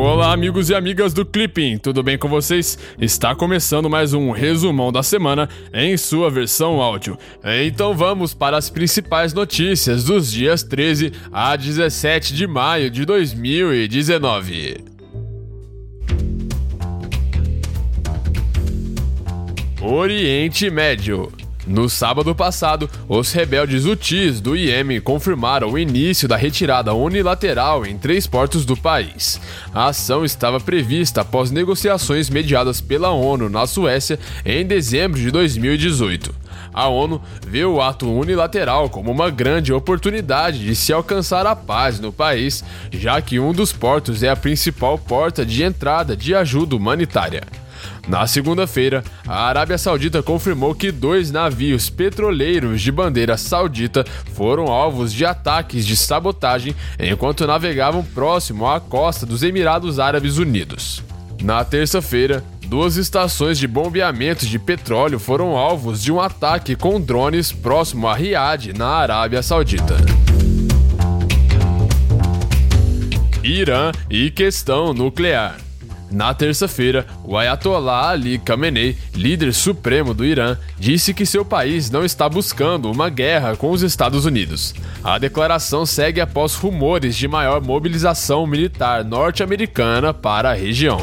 Olá, amigos e amigas do Clipping, tudo bem com vocês? Está começando mais um resumão da semana em sua versão áudio. Então vamos para as principais notícias dos dias 13 a 17 de maio de 2019. Oriente Médio. No sábado passado, os rebeldes Houthis do Iêmen confirmaram o início da retirada unilateral em três portos do país. A ação estava prevista após negociações mediadas pela ONU na Suécia em dezembro de 2018. A ONU vê o ato unilateral como uma grande oportunidade de se alcançar a paz no país, já que um dos portos é a principal porta de entrada de ajuda humanitária. Na segunda-feira, a Arábia Saudita confirmou que dois navios petroleiros de bandeira saudita foram alvos de ataques de sabotagem enquanto navegavam próximo à costa dos Emirados Árabes Unidos. Na terça-feira, duas estações de bombeamento de petróleo foram alvos de um ataque com drones próximo a Riad, na Arábia Saudita. Irã e questão nuclear. Na terça-feira, o Ayatollah Ali Khamenei, líder supremo do Irã, disse que seu país não está buscando uma guerra com os Estados Unidos. A declaração segue após rumores de maior mobilização militar norte-americana para a região.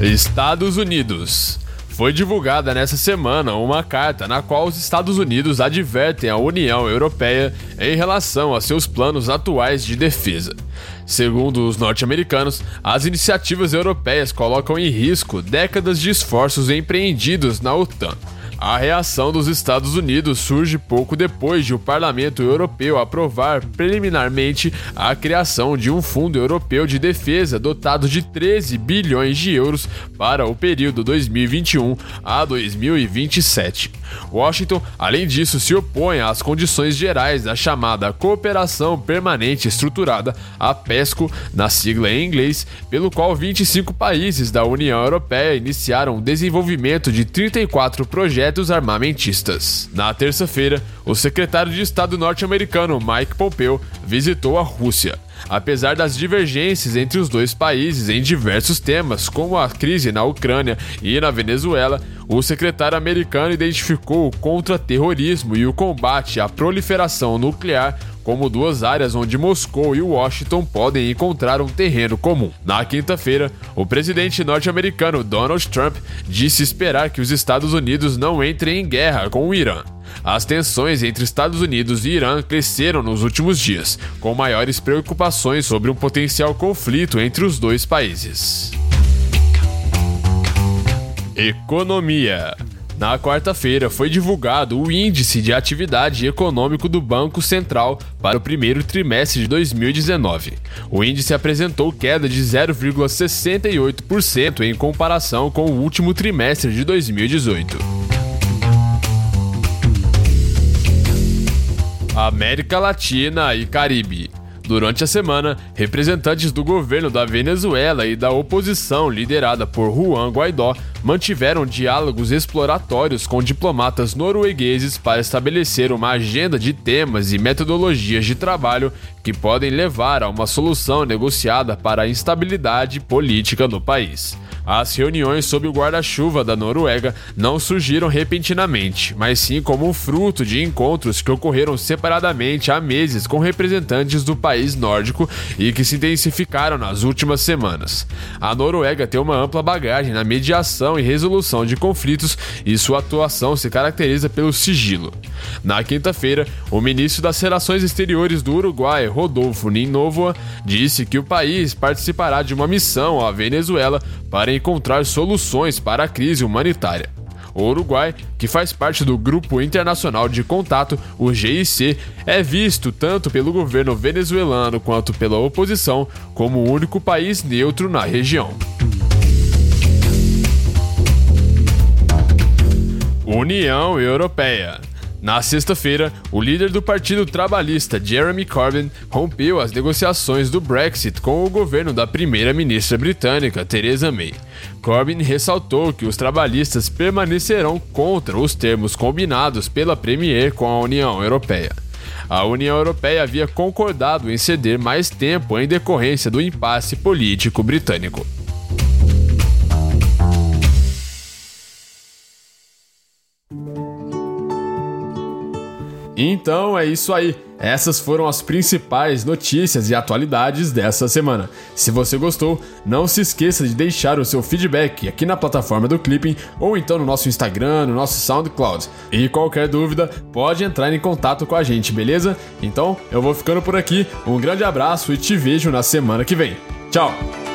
Estados Unidos foi divulgada nessa semana uma carta na qual os Estados Unidos advertem a União Europeia em relação a seus planos atuais de defesa. Segundo os norte-americanos, as iniciativas europeias colocam em risco décadas de esforços empreendidos na OTAN. A reação dos Estados Unidos surge pouco depois de o Parlamento Europeu aprovar preliminarmente a criação de um Fundo Europeu de Defesa dotado de 13 bilhões de euros para o período 2021 a 2027. Washington, além disso, se opõe às condições gerais da chamada Cooperação Permanente Estruturada, a PESCO, na sigla em inglês, pelo qual 25 países da União Europeia iniciaram o desenvolvimento de 34 projetos armamentistas. Na terça-feira, o secretário de Estado norte-americano Mike Pompeo visitou a Rússia. Apesar das divergências entre os dois países em diversos temas, como a crise na Ucrânia e na Venezuela, o secretário americano identificou o contra-terrorismo e o combate à proliferação nuclear como duas áreas onde Moscou e Washington podem encontrar um terreno comum. Na quinta-feira, o presidente norte-americano Donald Trump disse esperar que os Estados Unidos não entrem em guerra com o Irã. As tensões entre Estados Unidos e Irã cresceram nos últimos dias, com maiores preocupações sobre um potencial conflito entre os dois países. Economia. Na quarta-feira foi divulgado o Índice de Atividade Econômico do Banco Central para o primeiro trimestre de 2019. O índice apresentou queda de 0,68% em comparação com o último trimestre de 2018. América Latina e Caribe. Durante a semana, representantes do governo da Venezuela e da oposição liderada por Juan Guaidó mantiveram diálogos exploratórios com diplomatas noruegueses para estabelecer uma agenda de temas e metodologias de trabalho que podem levar a uma solução negociada para a instabilidade política no país. As reuniões sob o guarda-chuva da Noruega não surgiram repentinamente, mas sim como fruto de encontros que ocorreram separadamente há meses com representantes do país nórdico e que se intensificaram nas últimas semanas. A Noruega tem uma ampla bagagem na mediação e resolução de conflitos e sua atuação se caracteriza pelo sigilo. Na quinta-feira, o ministro das Relações Exteriores do Uruguai, Rodolfo Ninnovoa, disse que o país participará de uma missão à Venezuela para encontrar soluções para a crise humanitária. O Uruguai, que faz parte do Grupo Internacional de Contato, o GIC, é visto tanto pelo governo venezuelano quanto pela oposição como o único país neutro na região. União Europeia na sexta-feira, o líder do Partido Trabalhista, Jeremy Corbyn, rompeu as negociações do Brexit com o governo da primeira-ministra britânica, Theresa May. Corbyn ressaltou que os trabalhistas permanecerão contra os termos combinados pela Premier com a União Europeia. a União Europeia havia concordado em ceder mais tempo em decorrência do impasse político britânico. Então é isso aí. Essas foram as principais notícias e atualidades dessa semana. Se você gostou, não se esqueça de deixar o seu feedback aqui na plataforma do Clipping ou então no nosso Instagram, no nosso SoundCloud. E qualquer dúvida, pode entrar em contato com a gente, beleza? Então eu vou ficando por aqui. Um grande abraço e te vejo na semana que vem. Tchau!